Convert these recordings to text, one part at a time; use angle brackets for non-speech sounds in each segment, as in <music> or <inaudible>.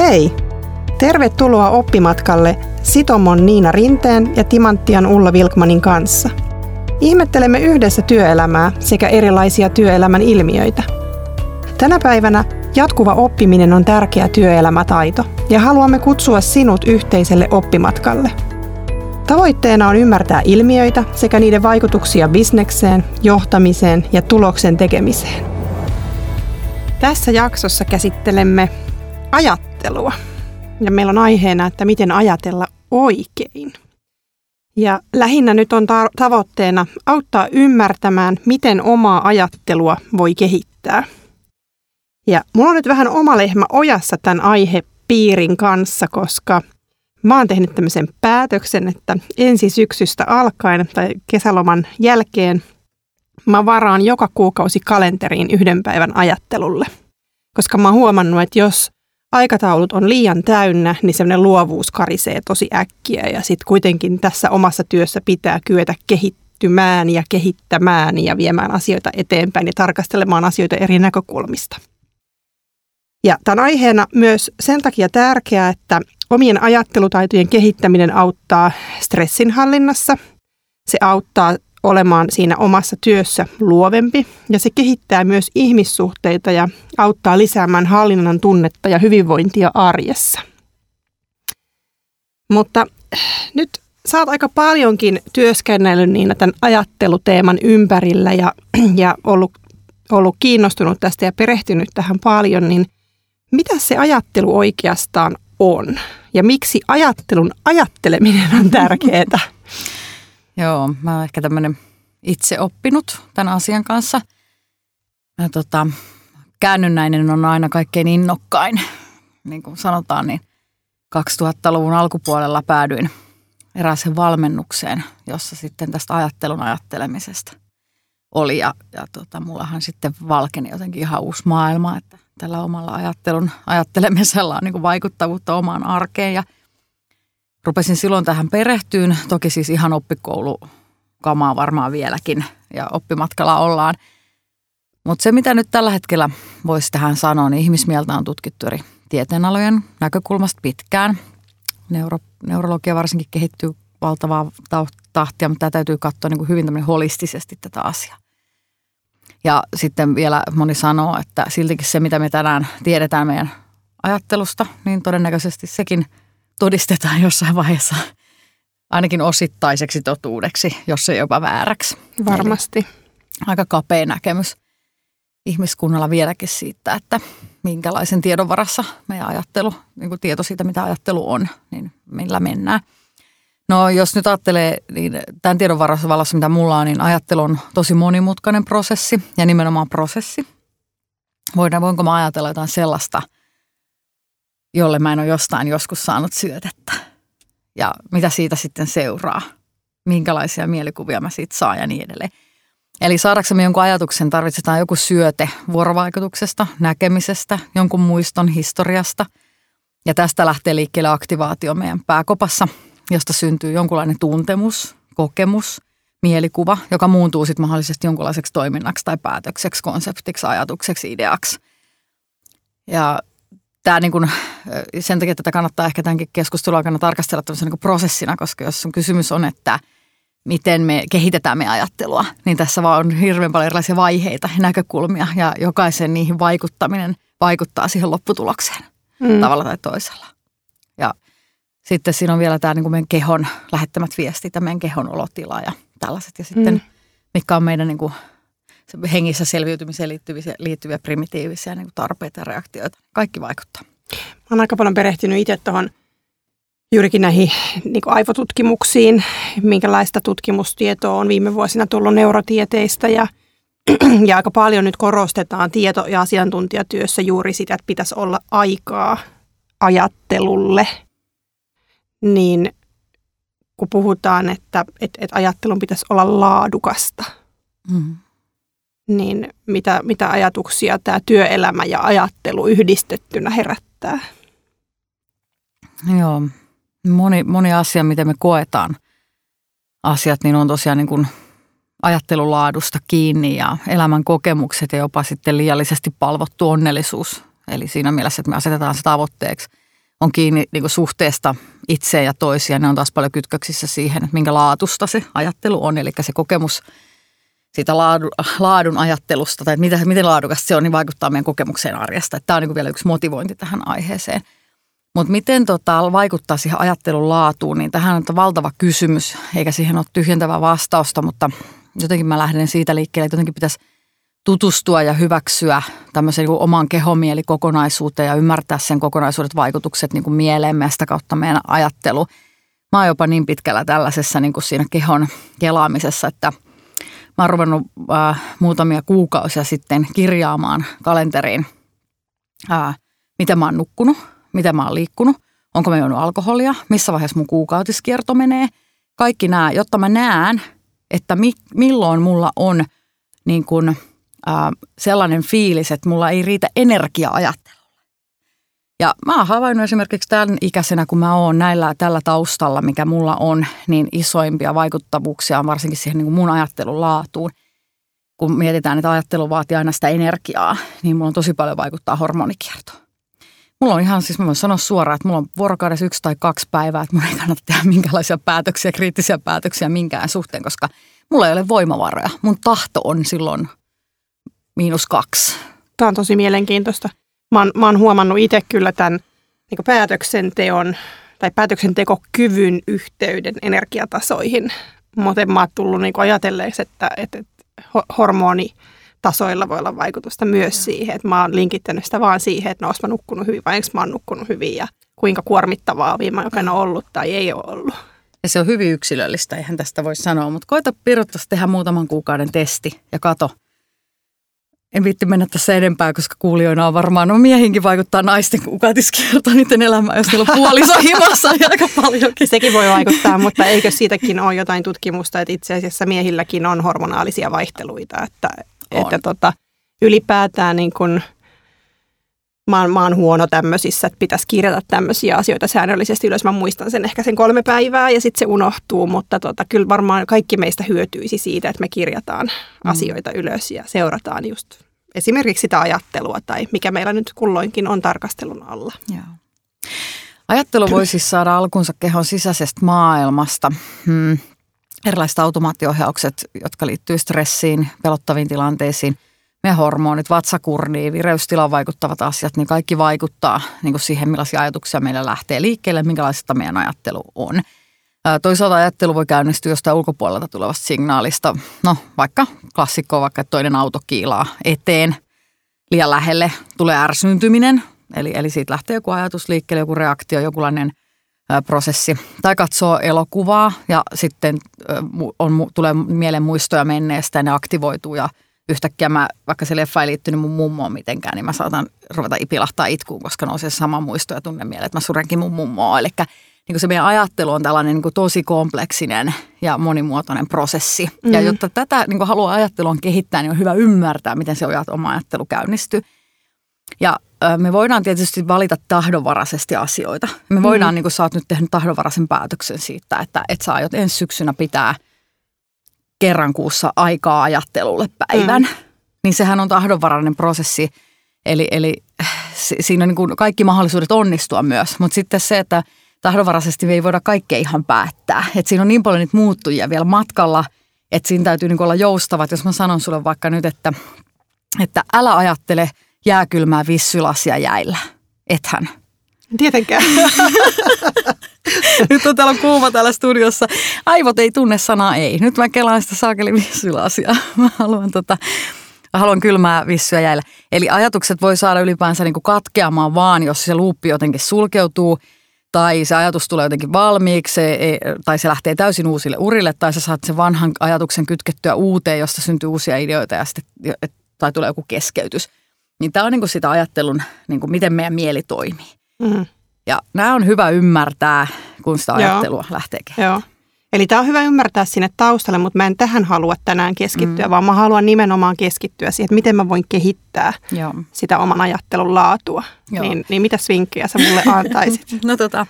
Hei! Tervetuloa oppimatkalle Sitomon Niina Rinteen ja Timanttian Ulla Vilkmanin kanssa. Ihmettelemme yhdessä työelämää sekä erilaisia työelämän ilmiöitä. Tänä päivänä jatkuva oppiminen on tärkeä työelämätaito ja haluamme kutsua sinut yhteiselle oppimatkalle. Tavoitteena on ymmärtää ilmiöitä sekä niiden vaikutuksia bisnekseen, johtamiseen ja tuloksen tekemiseen. Tässä jaksossa käsittelemme ajattelua. Ja meillä on aiheena, että miten ajatella oikein. Ja lähinnä nyt on ta- tavoitteena auttaa ymmärtämään, miten omaa ajattelua voi kehittää. Ja mulla on nyt vähän oma lehmä ojassa tämän aihepiirin kanssa, koska mä oon tehnyt tämmöisen päätöksen, että ensi syksystä alkaen tai kesäloman jälkeen mä varaan joka kuukausi kalenteriin yhden päivän ajattelulle. Koska mä oon huomannut, että jos aikataulut on liian täynnä, niin semmoinen luovuus karisee tosi äkkiä ja sitten kuitenkin tässä omassa työssä pitää kyetä kehittymään ja kehittämään ja viemään asioita eteenpäin ja tarkastelemaan asioita eri näkökulmista. Ja tämän aiheena myös sen takia tärkeää, että omien ajattelutaitojen kehittäminen auttaa stressinhallinnassa. Se auttaa olemaan siinä omassa työssä luovempi ja se kehittää myös ihmissuhteita ja auttaa lisäämään hallinnan tunnetta ja hyvinvointia arjessa. Mutta nyt sä oot aika paljonkin työskennellyt niin tämän ajatteluteeman ympärillä ja, ja ollut, ollut kiinnostunut tästä ja perehtynyt tähän paljon, niin mitä se ajattelu oikeastaan on ja miksi ajattelun ajatteleminen on tärkeää? Joo, mä oon ehkä tämmöinen itse oppinut tämän asian kanssa. Ja tota, käännynnäinen on aina kaikkein innokkain. Niin kuin sanotaan, niin 2000-luvun alkupuolella päädyin erääseen valmennukseen, jossa sitten tästä ajattelun ajattelemisesta oli. Ja, ja tota, mullahan sitten valkeni jotenkin ihan uusi maailma, että tällä omalla ajattelun ajattelemisella on niin kuin vaikuttavuutta omaan arkeen ja – rupesin silloin tähän perehtyyn. Toki siis ihan oppikoulu kamaa varmaan vieläkin ja oppimatkalla ollaan. Mutta se, mitä nyt tällä hetkellä voisi tähän sanoa, niin ihmismieltä on tutkittu eri tieteenalojen näkökulmasta pitkään. Neuro, neurologia varsinkin kehittyy valtavaa tahtia, mutta tämä täytyy katsoa niin kuin hyvin holistisesti tätä asiaa. Ja sitten vielä moni sanoo, että siltikin se, mitä me tänään tiedetään meidän ajattelusta, niin todennäköisesti sekin – todistetaan jossain vaiheessa ainakin osittaiseksi totuudeksi, jos ei jopa vääräksi. Varmasti. Eli aika kapea näkemys ihmiskunnalla vieläkin siitä, että minkälaisen tiedon varassa meidän ajattelu, niin kuin tieto siitä, mitä ajattelu on, niin millä mennään. No jos nyt ajattelee, niin tämän tiedon valossa, mitä mulla on, niin ajattelu on tosi monimutkainen prosessi ja nimenomaan prosessi. Voidaan, voinko mä ajatella jotain sellaista – jolle mä en ole jostain joskus saanut syötettä. Ja mitä siitä sitten seuraa, minkälaisia mielikuvia mä siitä saan ja niin edelleen. Eli saadaksemme jonkun ajatuksen tarvitsetaan joku syöte vuorovaikutuksesta, näkemisestä, jonkun muiston historiasta. Ja tästä lähtee liikkeelle aktivaatio meidän pääkopassa, josta syntyy jonkunlainen tuntemus, kokemus, mielikuva, joka muuntuu sitten mahdollisesti jonkunlaiseksi toiminnaksi tai päätökseksi, konseptiksi, ajatukseksi, ideaksi. Ja tämä niin kuin, sen takia tätä kannattaa ehkä tämänkin keskustelun aikana tarkastella tämmöisenä niin prosessina, koska jos on kysymys on, että miten me kehitetään meidän ajattelua, niin tässä vaan on hirveän paljon erilaisia vaiheita ja näkökulmia ja jokaisen niihin vaikuttaminen vaikuttaa siihen lopputulokseen mm. tavalla tai toisella. Ja sitten siinä on vielä tämä niin kuin meidän kehon lähettämät viestit ja meidän kehon olotila ja tällaiset. Ja sitten mm. mikä on meidän niin kuin hengissä selviytymiseen liittyviä, liittyviä primitiivisiä niin tarpeita ja reaktioita. Kaikki vaikuttaa. Mä oon aika paljon perehtynyt itse tuohon juurikin näihin niin aivotutkimuksiin, minkälaista tutkimustietoa on viime vuosina tullut neurotieteistä ja, <clears throat> ja aika paljon nyt korostetaan tieto- ja asiantuntijatyössä juuri sitä, että pitäisi olla aikaa ajattelulle, niin kun puhutaan, että, että, että ajattelun pitäisi olla laadukasta, mm niin mitä, mitä ajatuksia tämä työelämä ja ajattelu yhdistettynä herättää? Joo, moni, moni asia, miten me koetaan asiat, niin on tosiaan niin kuin ajattelulaadusta kiinni ja elämän kokemukset ja jopa sitten liiallisesti palvottu onnellisuus. Eli siinä mielessä, että me asetetaan se tavoitteeksi on kiinni niin kuin suhteesta itseen ja toisiin. Ne on taas paljon kytköksissä siihen, että minkä laatusta se ajattelu on. Eli se kokemus siitä laadun, laadun ajattelusta tai mitä, miten laadukasta se on, niin vaikuttaa meidän kokemukseen arjesta. Tämä on niin vielä yksi motivointi tähän aiheeseen. Mutta miten tota, vaikuttaa siihen ajattelun laatuun, niin tähän on valtava kysymys, eikä siihen ole tyhjentävää vastausta, mutta jotenkin mä lähden siitä liikkeelle, että jotenkin pitäisi tutustua ja hyväksyä tämmöisen niin oman kehomielikikokonaisuuteen ja ymmärtää sen kokonaisuudet vaikutukset niin kuin mieleemme ja sitä kautta meidän ajattelu. Mä oon jopa niin pitkällä tällaisessa niin kuin siinä kehon kelaamisessa, että mä oon ruvennut äh, muutamia kuukausia sitten kirjaamaan kalenteriin, äh, miten mä oon nukkunut, miten mä oon liikkunut, onko mä juonut alkoholia, missä vaiheessa mun kuukautiskierto menee. Kaikki nämä, jotta mä näen, että mi, milloin mulla on niin kuin, äh, sellainen fiilis, että mulla ei riitä energia ajattelulle. Ja mä oon havainnut esimerkiksi tämän ikäisenä, kun mä oon näillä tällä taustalla, mikä mulla on, niin isoimpia vaikuttavuuksia on varsinkin siihen niin kuin mun ajattelun laatuun. Kun mietitään, että ajattelu vaatii aina sitä energiaa, niin mulla on tosi paljon vaikuttaa hormonikiertoon. Mulla on ihan siis, mä voin sanoa suoraan, että mulla on vuorokaudessa yksi tai kaksi päivää, että mun ei kannata tehdä minkälaisia päätöksiä, kriittisiä päätöksiä minkään suhteen, koska mulla ei ole voimavaroja. Mun tahto on silloin miinus kaksi. Tämä on tosi mielenkiintoista. Mä oon, mä oon huomannut itse kyllä tämän niin päätöksenteon tai päätöksentekokyvyn yhteyden energiatasoihin. Mutta mä oon tullut niin ajatelleeksi, että, että hormoni tasoilla voi olla vaikutusta myös ja. siihen, että mä oon linkittänyt sitä vaan siihen, että no, mä nukkunut hyvin vai enkö mä oon nukkunut hyvin ja kuinka kuormittavaa viime aikoina on ollut tai ei ole ollut. Ja se on hyvin yksilöllistä, eihän tästä voi sanoa, mutta koita Piruttas tehdä muutaman kuukauden testi ja kato. En viitti mennä tässä edempää, koska kuulijoina on varmaan, no miehinkin vaikuttaa naisten kuukautiskierto niiden elämään, jos niillä on puoliso <laughs> himassa niin aika paljonkin. Sekin voi vaikuttaa, mutta eikö siitäkin ole jotain tutkimusta, että itse asiassa miehilläkin on hormonaalisia vaihteluita, että, että tota, ylipäätään niin kun, mä, oon, mä oon huono tämmöisissä, että pitäisi kirjata tämmöisiä asioita säännöllisesti ylös. Mä muistan sen ehkä sen kolme päivää ja sitten se unohtuu, mutta tota, kyllä varmaan kaikki meistä hyötyisi siitä, että me kirjataan mm. asioita ylös ja seurataan just esimerkiksi sitä ajattelua tai mikä meillä nyt kulloinkin on tarkastelun alla. Joo. Ajattelu voi siis saada alkunsa kehon sisäisestä maailmasta. Hmm erilaiset automaattiohjaukset, jotka liittyy stressiin, pelottaviin tilanteisiin, meidän hormonit, vatsakurniin, vireystilaan vaikuttavat asiat, niin kaikki vaikuttaa niin kuin siihen, millaisia ajatuksia meillä lähtee liikkeelle, minkälaista meidän ajattelu on. Toisaalta ajattelu voi käynnistyä jostain ulkopuolelta tulevasta signaalista. No vaikka klassikko, vaikka toinen auto kiilaa eteen liian lähelle, tulee ärsyyntyminen. Eli, eli siitä lähtee joku ajatus liikkeelle, joku reaktio, jokinlainen prosessi. Tai katsoo elokuvaa ja sitten on, tulee mieleen muistoja menneestä ja ne aktivoituu ja yhtäkkiä mä, vaikka se leffa ei liittynyt mun mummoon mitenkään, niin mä saatan ruveta ipilahtaa itkuun, koska nousee sama muisto ja tunne mieleen, että mä surenkin mun mummoa. Eli niin se meidän ajattelu on tällainen niin tosi kompleksinen ja monimuotoinen prosessi. Mm-hmm. Ja jotta tätä niin haluaa ajattelua kehittää, niin on hyvä ymmärtää, miten se oma ajattelu käynnistyy. Ja me voidaan tietysti valita tahdonvaraisesti asioita. Me voidaan, mm. niin kuin sä oot nyt tehnyt tahdonvaraisen päätöksen siitä, että, että sä aiot ensi syksynä pitää kerran kuussa aikaa ajattelulle päivän. Mm. Niin sehän on tahdonvarainen prosessi. Eli, eli siinä on niin kuin kaikki mahdollisuudet onnistua myös. Mutta sitten se, että tahdonvaraisesti me ei voida kaikkea ihan päättää. Että siinä on niin paljon niitä muuttujia vielä matkalla, että siinä täytyy niin olla joustavat. Jos mä sanon sulle vaikka nyt, että, että älä ajattele – jääkylmää vissylasia jäillä. Ethän. Tietenkään. <laughs> <laughs> Nyt on täällä kuuma täällä studiossa. Aivot ei tunne sanaa ei. Nyt mä kelaan sitä saakeli vissylasia. <laughs> Mä haluan tota, haluan kylmää vissyä jäillä. Eli ajatukset voi saada ylipäänsä niin kuin katkeamaan vaan, jos se luuppi jotenkin sulkeutuu tai se ajatus tulee jotenkin valmiiksi tai se lähtee täysin uusille urille tai sä saat sen vanhan ajatuksen kytkettyä uuteen, josta syntyy uusia ideoita ja sitten, tai tulee joku keskeytys. Niin tämä on niin kuin sitä ajattelun, niin kuin miten meidän mieli toimii. Mm. Ja nämä on hyvä ymmärtää, kun sitä ajattelua Joo. lähtee Joo. Eli tämä on hyvä ymmärtää sinne taustalle, mutta mä en tähän halua tänään keskittyä, mm. vaan mä haluan nimenomaan keskittyä siihen, että miten mä voin kehittää Joo. sitä oman ajattelun laatua. Niin, niin mitä vinkkejä sä mulle <laughs> antaisit? no tota,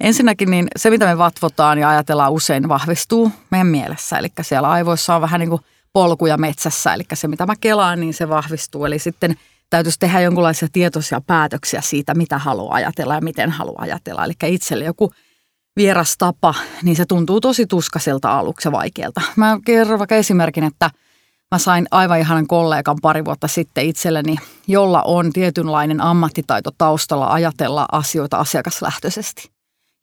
ensinnäkin niin se, mitä me vatvotaan ja ajatellaan usein vahvistuu meidän mielessä. Eli siellä aivoissa on vähän niin kuin polkuja metsässä, eli se mitä mä kelaan, niin se vahvistuu. Eli sitten täytyisi tehdä jonkinlaisia tietoisia päätöksiä siitä, mitä haluaa ajatella ja miten haluaa ajatella. Eli itselle joku vieras tapa, niin se tuntuu tosi tuskaselta aluksi ja vaikealta. Mä kerron vaikka esimerkin, että mä sain aivan ihanan kollegan pari vuotta sitten itselleni, jolla on tietynlainen ammattitaito taustalla ajatella asioita asiakaslähtöisesti.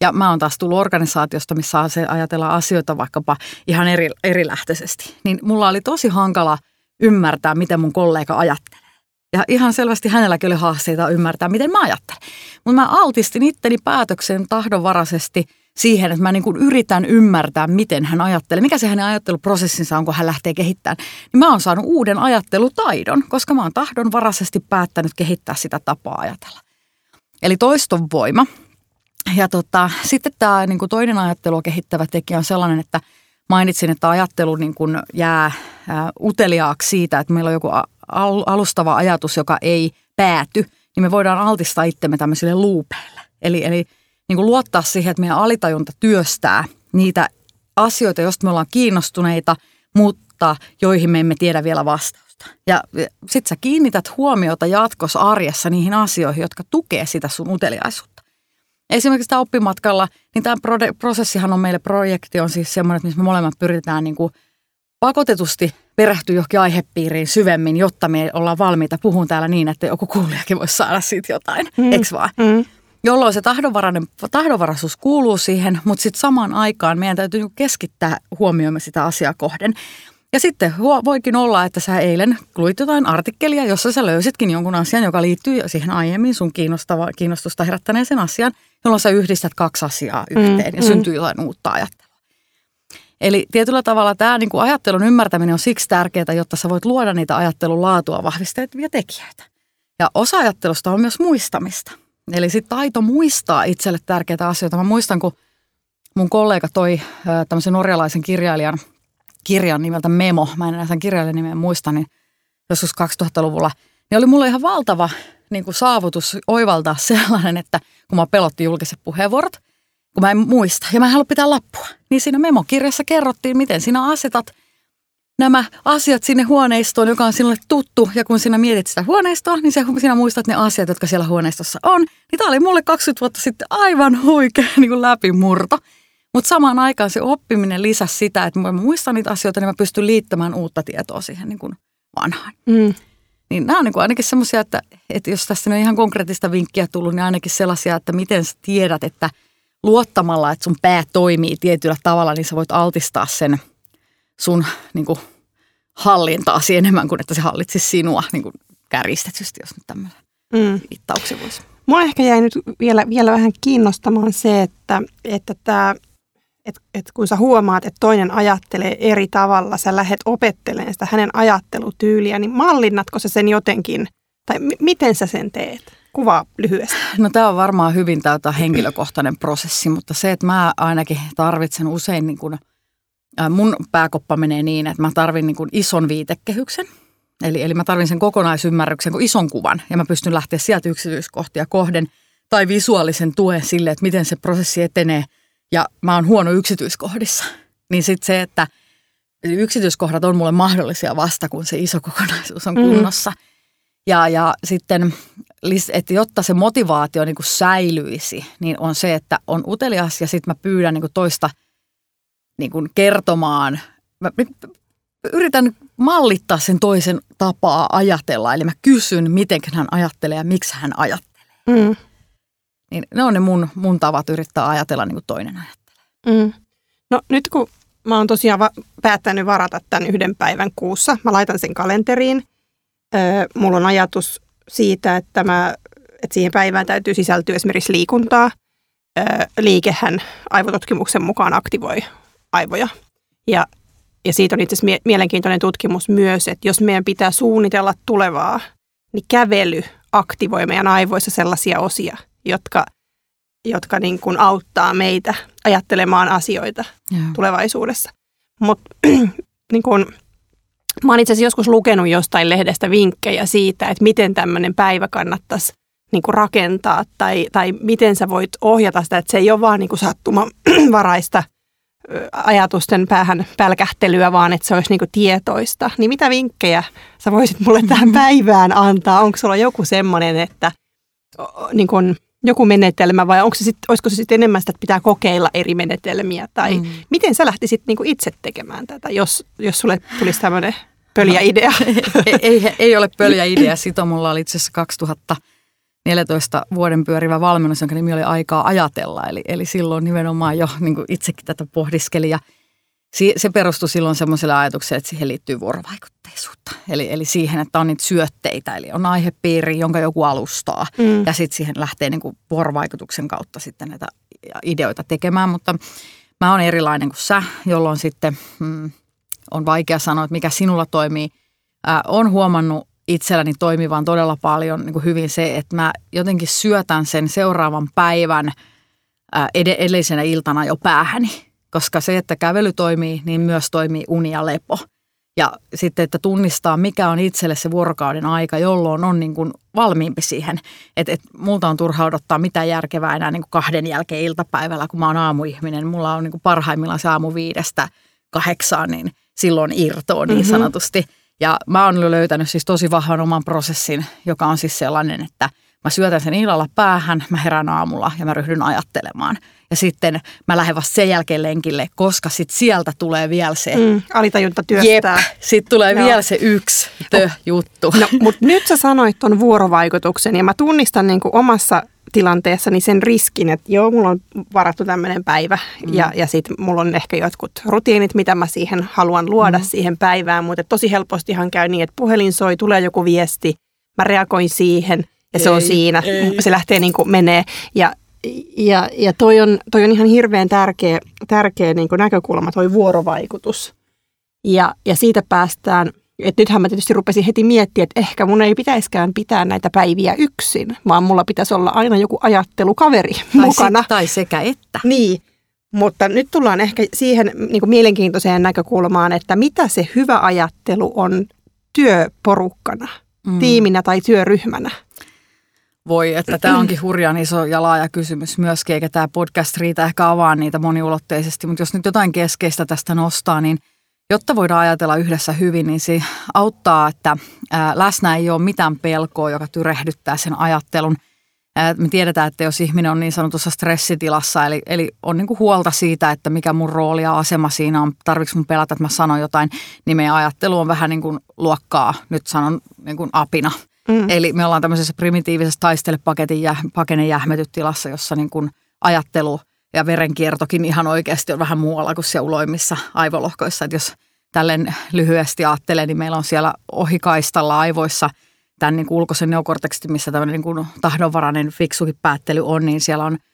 Ja mä oon taas tullut organisaatiosta, missä se ajatellaan asioita vaikkapa ihan eri, erilähtöisesti. Niin mulla oli tosi hankala ymmärtää, miten mun kollega ajattelee. Ja ihan selvästi hänelläkin oli haasteita ymmärtää, miten mä ajattelen. Mutta mä altistin itteni päätöksen tahdonvaraisesti siihen, että mä niin kuin yritän ymmärtää, miten hän ajattelee. Mikä se hänen ajatteluprosessinsa on, kun hän lähtee kehittämään. Niin mä oon saanut uuden ajattelutaidon, koska mä oon tahdonvaraisesti päättänyt kehittää sitä tapaa ajatella. Eli toiston voima ja tota, sitten tämä niin kuin toinen ajattelua kehittävä tekijä on sellainen, että mainitsin, että ajattelu niin kuin jää ää, uteliaaksi siitä, että meillä on joku alustava ajatus, joka ei pääty, niin me voidaan altistaa itsemme tämmöisille luupeille. Eli, eli niin kuin luottaa siihen, että meidän alitajunta työstää niitä asioita, joista me ollaan kiinnostuneita, mutta joihin me emme tiedä vielä vastausta. Ja sitten sä kiinnität huomiota jatkossa arjessa niihin asioihin, jotka tukee sitä sun uteliaisuutta. Esimerkiksi tämä oppimatkalla, niin tämä prosessihan on meille projekti on siis semmoinen, että missä me molemmat pyritään niin kuin pakotetusti perehtyä johonkin aihepiiriin syvemmin, jotta me ollaan valmiita puhun täällä niin, että joku kuulijakin voisi saada siitä jotain, mm. eikö vaan? Mm. Jolloin se tahdonvaraisuus kuuluu siihen, mutta sitten samaan aikaan meidän täytyy niinku keskittää huomioimme sitä asiaa kohden. Ja sitten voikin olla, että sä eilen luit jotain artikkelia, jossa sä löysitkin jonkun asian, joka liittyy siihen aiemmin sun kiinnostava, kiinnostusta herättäneeseen asiaan, jolloin sä yhdistät kaksi asiaa yhteen mm, ja mm. syntyy jotain uutta ajattelua. Eli tietyllä tavalla tämä niin kuin ajattelun ymmärtäminen on siksi tärkeää, jotta sä voit luoda niitä ajattelun laatua vahvistavia tekijöitä. Ja osa ajattelusta on myös muistamista. Eli sitten taito muistaa itselle tärkeitä asioita. Mä muistan, kun mun kollega toi tämmöisen norjalaisen kirjailijan – kirjan nimeltä Memo, mä en enää sen kirjailijan nimen muista, niin joskus 2000-luvulla, niin oli mulle ihan valtava niin kuin saavutus oivaltaa <laughs> sellainen, että kun mä pelotti julkiset puheenvuorot, kun mä en muista ja mä en halua pitää lappua, niin siinä memokirjassa kerrottiin, miten sinä asetat nämä asiat sinne huoneistoon, joka on sinulle tuttu. Ja kun sinä mietit sitä huoneistoa, niin sinä muistat ne asiat, jotka siellä huoneistossa on. Niin tämä oli mulle 20 vuotta sitten aivan huikea <laughs> niin kuin läpimurto. Mutta samaan aikaan se oppiminen lisäsi sitä, että mä muistan niitä asioita, niin mä pystyn liittämään uutta tietoa siihen niin kuin vanhaan. Mm. Niin nämä on niin kuin ainakin semmoisia, että, että jos tässä on ihan konkreettista vinkkiä tullut, niin ainakin sellaisia, että miten sä tiedät, että luottamalla, että sun pää toimii tietyllä tavalla, niin sä voit altistaa sen sun niin kuin, hallintaasi enemmän kuin että se hallitsisi sinua niin kuin kärjistetysti, jos nyt tämmöinen mm. viittauksen voisi. Mua ehkä jäi nyt vielä, vielä vähän kiinnostamaan se, että, että tämä että et kun sä huomaat, että toinen ajattelee eri tavalla, sä lähdet opettelemaan sitä hänen ajattelutyyliä, niin mallinnatko sä sen jotenkin, tai m- miten sä sen teet? Kuvaa lyhyesti. No tämä on varmaan hyvin täytä henkilökohtainen prosessi, mutta se, että mä ainakin tarvitsen usein, niin kun, mun pääkoppa menee niin, että mä tarvin niin kun ison viitekehyksen. Eli, eli mä tarvin sen kokonaisymmärryksen kuin ison kuvan ja mä pystyn lähteä sieltä yksityiskohtia kohden tai visuaalisen tuen sille, että miten se prosessi etenee – ja mä oon huono yksityiskohdissa. Niin sitten se, että yksityiskohdat on mulle mahdollisia vasta, kun se iso kokonaisuus on mm. kunnossa. Mm. Ja, ja sitten, että jotta se motivaatio niin kuin säilyisi, niin on se, että on utelias ja sitten mä pyydän niin kuin toista niin kuin kertomaan. Mä yritän mallittaa sen toisen tapaa ajatella. Eli mä kysyn, miten hän ajattelee ja miksi hän ajattelee. Mm. Niin ne on ne mun, mun tavat yrittää ajatella niin kuin toinen ajattelee. Mm. No nyt kun mä oon tosiaan va- päättänyt varata tämän yhden päivän kuussa, mä laitan sen kalenteriin. Öö, mulla on ajatus siitä, että, mä, että siihen päivään täytyy sisältyä esimerkiksi liikuntaa. Öö, liikehän aivotutkimuksen mukaan aktivoi aivoja. Ja, ja siitä on itse asiassa mie- mielenkiintoinen tutkimus myös, että jos meidän pitää suunnitella tulevaa, niin kävely aktivoi meidän aivoissa sellaisia osia – jotka, jotka niin kuin auttaa meitä ajattelemaan asioita ja. tulevaisuudessa. Mutta <clears throat> niin kuin, mä oon itse asiassa joskus lukenut jostain lehdestä vinkkejä siitä, että miten tämmöinen päivä kannattaisi niin kuin rakentaa tai, tai miten sä voit ohjata sitä, että se ei ole vaan niin kuin sattumavaraista ajatusten päähän pälkähtelyä, vaan että se olisi niin tietoista. Niin mitä vinkkejä sä voisit mulle tähän päivään antaa? Onko sulla joku semmoinen, että niin kuin, joku menetelmä vai onko se sit, olisiko se sitten enemmän sitä, että pitää kokeilla eri menetelmiä? Tai mm. miten sä lähtisit niin kuin itse tekemään tätä, jos, jos sulle tulisi tämmöinen pöljä no, idea? <laughs> ei, ei, ei ole pöljä idea. Sitä mulla oli itse asiassa 2000 14 vuoden pyörivä valmennus, jonka nimi oli Aikaa ajatella. Eli, eli silloin nimenomaan jo niin itsekin tätä pohdiskeli ja se perustui silloin semmoiselle ajatukselle, että siihen liittyy vuorovaikutteisuutta. Eli, eli siihen, että on niitä syötteitä, eli on aihepiiri, jonka joku alustaa. Mm. Ja sitten siihen lähtee niin kuin vuorovaikutuksen kautta sitten näitä ideoita tekemään. Mutta mä oon erilainen kuin sä, jolloin sitten mm, on vaikea sanoa, että mikä sinulla toimii. Äh, on huomannut itselläni toimivan todella paljon niin kuin hyvin se, että mä jotenkin syötän sen seuraavan päivän äh, edellisenä iltana jo päähäni koska se, että kävely toimii, niin myös toimii uni ja lepo. Ja sitten, että tunnistaa, mikä on itselle se vuorokauden aika, jolloin on niin kuin valmiimpi siihen. Että et, multa on turha odottaa mitään järkevää enää niin kuin kahden jälkeen iltapäivällä, kun mä oon aamuihminen. Mulla on niin kuin parhaimmillaan se aamu viidestä kahdeksaan, niin silloin irtoo niin mm-hmm. sanotusti. Ja mä oon löytänyt siis tosi vahvan oman prosessin, joka on siis sellainen, että mä syötän sen illalla päähän, mä herään aamulla ja mä ryhdyn ajattelemaan – ja sitten mä lähden vasta sen jälkeen lenkille, koska sitten sieltä tulee vielä se... Mm, alitajunta työstää. Jep, sitten tulee no. vielä se yksi tö-juttu. No, mutta nyt sä sanoit ton vuorovaikutuksen ja mä tunnistan niin kuin omassa tilanteessani sen riskin, että joo, mulla on varattu tämmöinen päivä mm. ja, ja sitten mulla on ehkä jotkut rutiinit, mitä mä siihen haluan luoda mm. siihen päivään, mutta tosi helpostihan käy niin, että puhelin soi, tulee joku viesti, mä reagoin siihen ja ei, se on siinä, ei. se lähtee niin kuin menee ja ja, ja toi, on, toi on ihan hirveän tärkeä, tärkeä niin näkökulma, toi vuorovaikutus. Ja, ja siitä päästään, että nythän mä tietysti rupesin heti miettimään, että ehkä mun ei pitäisikään pitää näitä päiviä yksin, vaan mulla pitäisi olla aina joku ajattelukaveri tai mukana. Se, tai sekä että. Niin, mutta nyt tullaan ehkä siihen niin kuin mielenkiintoiseen näkökulmaan, että mitä se hyvä ajattelu on työporukkana, mm. tiiminä tai työryhmänä. Voi, että tämä onkin hurjan iso ja laaja kysymys myöskin, eikä tämä podcast riitä ehkä avaa niitä moniulotteisesti, mutta jos nyt jotain keskeistä tästä nostaa, niin jotta voidaan ajatella yhdessä hyvin, niin se auttaa, että läsnä ei ole mitään pelkoa, joka tyrehdyttää sen ajattelun. Me tiedetään, että jos ihminen on niin sanotussa stressitilassa, eli, eli on niin kuin huolta siitä, että mikä mun rooli ja asema siinä on, tarvitsen mun pelätä, että mä sanon jotain, niin meidän ajattelu on vähän niin kuin luokkaa, nyt sanon niin kuin apina – Mm. Eli me ollaan tämmöisessä primitiivisessä taistelepaketin ja pakenen tilassa, jossa niin kuin ajattelu ja verenkiertokin ihan oikeasti on vähän muualla kuin siellä uloimmissa aivolohkoissa. Että jos tälleen lyhyesti ajattelee, niin meillä on siellä ohikaistalla aivoissa tämän niin kuin ulkoisen neokortekstin, missä tämmöinen niin kuin tahdonvarainen fiksukin päättely on, niin siellä on –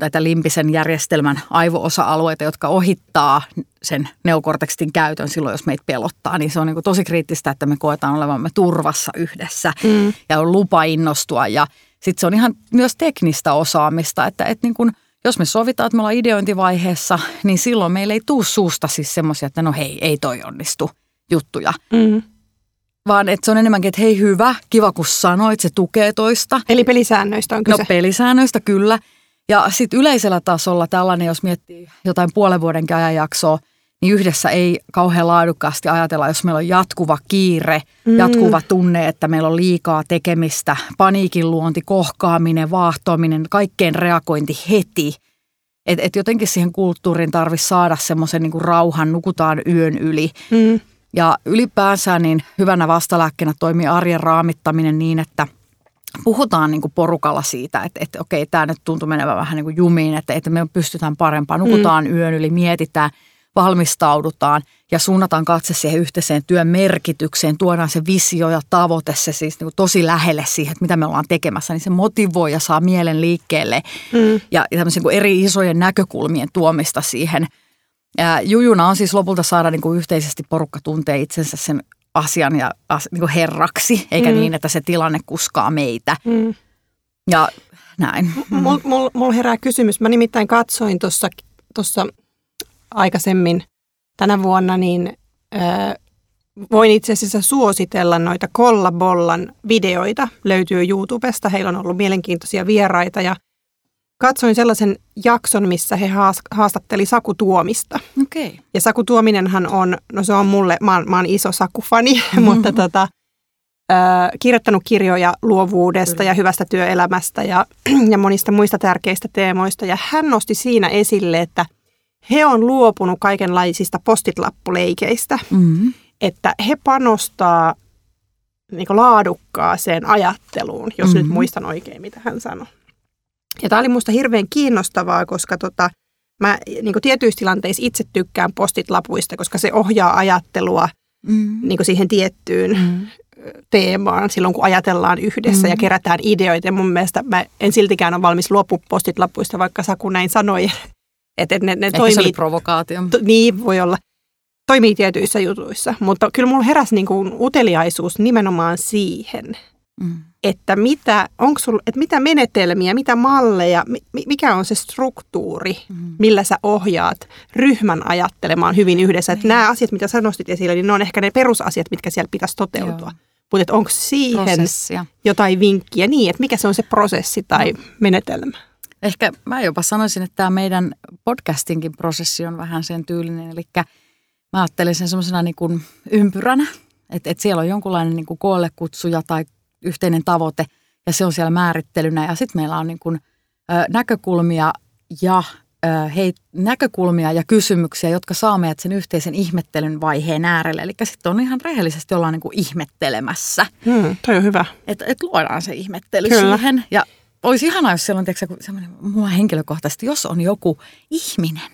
näitä limpisen järjestelmän aivo-osa-alueita, jotka ohittaa sen neokortekstin käytön silloin, jos meitä pelottaa. Niin se on niin kuin tosi kriittistä, että me koetaan olevamme turvassa yhdessä mm. ja on lupa innostua. Ja sitten se on ihan myös teknistä osaamista, että, että niin kuin, jos me sovitaan, että me ollaan ideointivaiheessa, niin silloin meillä ei tule suusta siis semmoisia, että no hei, ei toi onnistu juttuja. Mm vaan että se on enemmänkin, että hei hyvä, kiva kun sanoit, se tukee toista. Eli pelisäännöistä on kyse. No pelisäännöistä kyllä. Ja sitten yleisellä tasolla tällainen, jos miettii jotain puolen vuoden ajanjaksoa, niin yhdessä ei kauhean laadukkaasti ajatella, jos meillä on jatkuva kiire, mm. jatkuva tunne, että meillä on liikaa tekemistä, paniikin luonti, kohkaaminen, vaahtoaminen, kaikkeen reagointi heti. Että et jotenkin siihen kulttuuriin tarvitsisi saada semmoisen niin rauhan, nukutaan yön yli. Mm. Ja ylipäänsä niin hyvänä vastalääkkeenä toimii arjen raamittaminen niin, että – puhutaan niin kuin porukalla siitä, että, että okei, tämä nyt tuntuu menevän vähän niin kuin jumiin, että, että me pystytään parempaan. Nukutaan mm. yön yli, mietitään, valmistaudutaan ja suunnataan katse siihen yhteiseen työn merkitykseen, tuodaan se visio ja tavoite se siis niin kuin tosi lähelle siihen, että mitä me ollaan tekemässä, niin se motivoi ja saa mielen liikkeelle mm. ja, ja tämmöisen niin eri isojen näkökulmien tuomista siihen. Ja jujuna on siis lopulta saada niin kuin yhteisesti porukka tuntee itsensä sen asian ja as, niin kuin herraksi, eikä mm. niin, että se tilanne kuskaa meitä. Mm. Ja näin. Mulla mul, mul herää kysymys. Mä nimittäin katsoin tuossa aikaisemmin tänä vuonna, niin ö, voin itse asiassa suositella noita Kollabollan videoita. Löytyy YouTubesta. Heillä on ollut mielenkiintoisia vieraita ja katsoin sellaisen jakson, missä he haastatteli Saku Tuomista. Okei. Okay. Ja Saku Tuominenhan on, no se on mulle, mä oon, mä oon iso Saku-fani, <laughs> mm-hmm. mutta tota, äh, kirjoittanut kirjoja luovuudesta Kyllä. ja hyvästä työelämästä ja, <clears throat> ja monista muista tärkeistä teemoista. Ja hän nosti siinä esille, että he on luopunut kaikenlaisista postitlappuleikeistä, mm-hmm. että he panostaa niin laadukkaaseen ajatteluun, jos mm-hmm. nyt muistan oikein, mitä hän sanoi. Ja tämä oli minusta hirveän kiinnostavaa, koska tota, mä niin tietyissä tilanteissa itse tykkään postitlapuista, koska se ohjaa ajattelua mm. niin siihen tiettyyn mm. teemaan silloin, kun ajatellaan yhdessä mm. ja kerätään ideoita. Ja mun mielestä mä en siltikään ole valmis luopua postitlapuista, vaikka Saku näin sanoi. <laughs> Että ne, ne Ehkä toimii, se oli provokaatio. To, niin, voi olla. Toimii tietyissä jutuissa, mutta kyllä mulla heräsi niin kuin uteliaisuus nimenomaan siihen, mm että mitä, onko sul, että mitä menetelmiä, mitä malleja, mikä on se struktuuri, mm. millä sä ohjaat ryhmän ajattelemaan hyvin yhdessä. Että nämä asiat, mitä sä nostit esille, niin ne on ehkä ne perusasiat, mitkä siellä pitäisi toteutua. Mutta onko siihen Prosessia. jotain vinkkiä niin, että mikä se on se prosessi tai no. menetelmä? Ehkä mä jopa sanoisin, että tämä meidän podcastinkin prosessi on vähän sen tyylinen. Eli mä ajattelen sen semmoisena niin ympyränä, että, että siellä on jonkunlainen niin kuin koolle kutsuja tai yhteinen tavoite ja se on siellä määrittelynä. Ja sitten meillä on niin kuin, ö, näkökulmia ja ö, hei, näkökulmia ja kysymyksiä, jotka saa meidät sen yhteisen ihmettelyn vaiheen äärelle. Eli sitten on ihan rehellisesti ollaan niin kuin ihmettelemässä. Hmm, toi on hyvä. Että et luodaan se ihmettely Kyllä. siihen. Ja olisi ihanaa, jos siellä on tiedätkö, semmoinen, mua henkilökohtaisesti, jos on joku ihminen,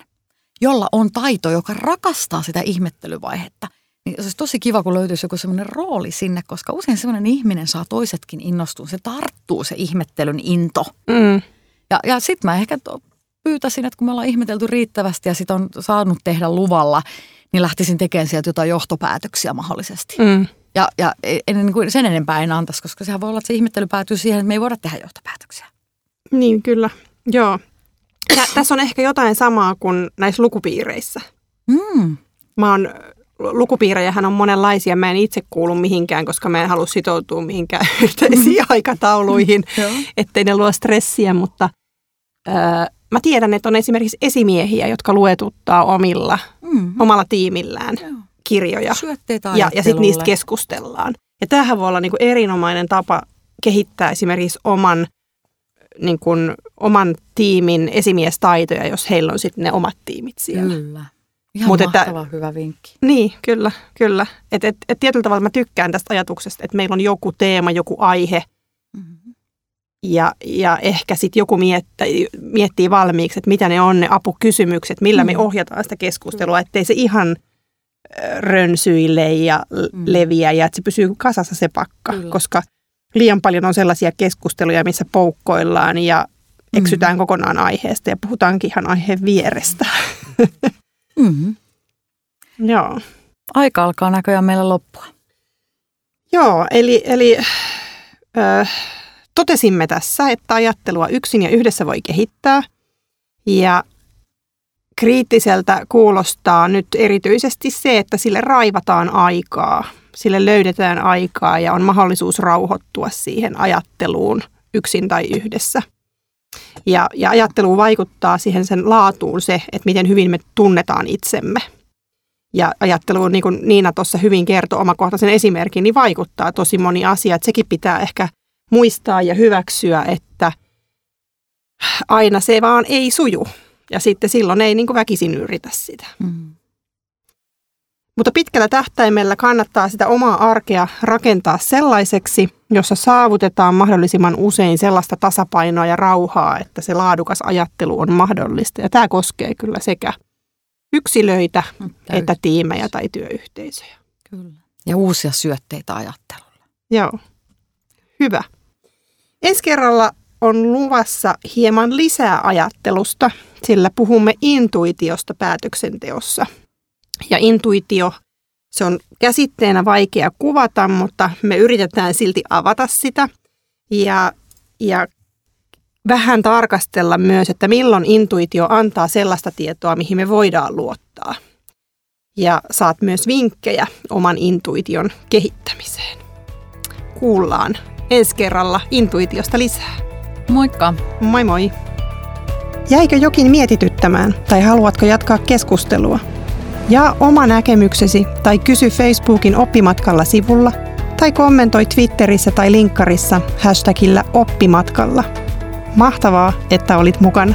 jolla on taito, joka rakastaa sitä ihmettelyvaihetta – niin se olisi tosi kiva, kun löytyisi joku semmoinen rooli sinne, koska usein semmoinen ihminen saa toisetkin innostua. Se tarttuu se ihmettelyn into. Mm. Ja, ja sitten mä ehkä to, pyytäisin, että kun me ollaan ihmetelty riittävästi ja sit on saanut tehdä luvalla, niin lähtisin tekemään sieltä jotain johtopäätöksiä mahdollisesti. Mm. Ja, ja en, niin kuin sen enempää en antaisi, koska sehän voi olla, että se ihmettely päätyy siihen, että me ei voida tehdä johtopäätöksiä. Niin, kyllä. Joo. Tä, tässä on ehkä jotain samaa kuin näissä lukupiireissä. Mm. Mä oon lukupiirejähän on monenlaisia. Mä en itse kuulu mihinkään, koska mä en halua sitoutua mihinkään <laughs> yhteisiin aikatauluihin, <laughs> ettei ne luo stressiä, mutta öö, mä tiedän, että on esimerkiksi esimiehiä, jotka luetuttaa omilla, mm. omalla tiimillään Joo. kirjoja. Ja, ja sitten niistä keskustellaan. Ja tämähän voi olla niin kuin erinomainen tapa kehittää esimerkiksi oman, niin kuin, oman tiimin esimiestaitoja, jos heillä on sitten ne omat tiimit siellä. Kyllä. Ihan Mut mahtava, että, hyvä vinkki. Niin, kyllä, kyllä. Et, et, et tietyllä tavalla mä tykkään tästä ajatuksesta, että meillä on joku teema, joku aihe, mm-hmm. ja, ja ehkä sitten joku miettii, miettii valmiiksi, että mitä ne on ne apukysymykset, millä mm-hmm. me ohjataan sitä keskustelua, mm-hmm. ettei se ihan rönsyille ja mm-hmm. leviä ja että se pysyy kasassa se pakka, kyllä. koska liian paljon on sellaisia keskusteluja, missä poukkoillaan ja eksytään mm-hmm. kokonaan aiheesta ja puhutaankin ihan aiheen vierestä. Mm-hmm. Joo. Aika alkaa näköjään meillä loppua. Joo, eli, eli ö, totesimme tässä, että ajattelua yksin ja yhdessä voi kehittää. Ja kriittiseltä kuulostaa nyt erityisesti se, että sille raivataan aikaa, sille löydetään aikaa ja on mahdollisuus rauhoittua siihen ajatteluun yksin tai yhdessä. Ja, ja ajatteluun vaikuttaa siihen sen laatuun se, että miten hyvin me tunnetaan itsemme. Ja ajatteluun, niin kuin Niina tuossa hyvin kertoi omakohtaisen esimerkin, niin vaikuttaa tosi moni asia. Että sekin pitää ehkä muistaa ja hyväksyä, että aina se vaan ei suju. Ja sitten silloin ei niin kuin väkisin yritä sitä. Mm. Mutta pitkällä tähtäimellä kannattaa sitä omaa arkea rakentaa sellaiseksi, jossa saavutetaan mahdollisimman usein sellaista tasapainoa ja rauhaa, että se laadukas ajattelu on mahdollista. Ja tämä koskee kyllä sekä yksilöitä Täysin. että tiimejä tai työyhteisöjä. Kyllä. Ja uusia syötteitä ajattelulle. Joo. Hyvä. Ensi kerralla on luvassa hieman lisää ajattelusta, sillä puhumme intuitiosta päätöksenteossa – ja intuitio, se on käsitteenä vaikea kuvata, mutta me yritetään silti avata sitä ja, ja vähän tarkastella myös, että milloin intuitio antaa sellaista tietoa, mihin me voidaan luottaa. Ja saat myös vinkkejä oman intuition kehittämiseen. Kuullaan ensi kerralla intuitiosta lisää. Moikka! Moi moi! Jäikö jokin mietityttämään tai haluatko jatkaa keskustelua? Jaa oma näkemyksesi tai kysy Facebookin oppimatkalla sivulla tai kommentoi Twitterissä tai linkkarissa hashtagillä oppimatkalla. Mahtavaa, että olit mukana.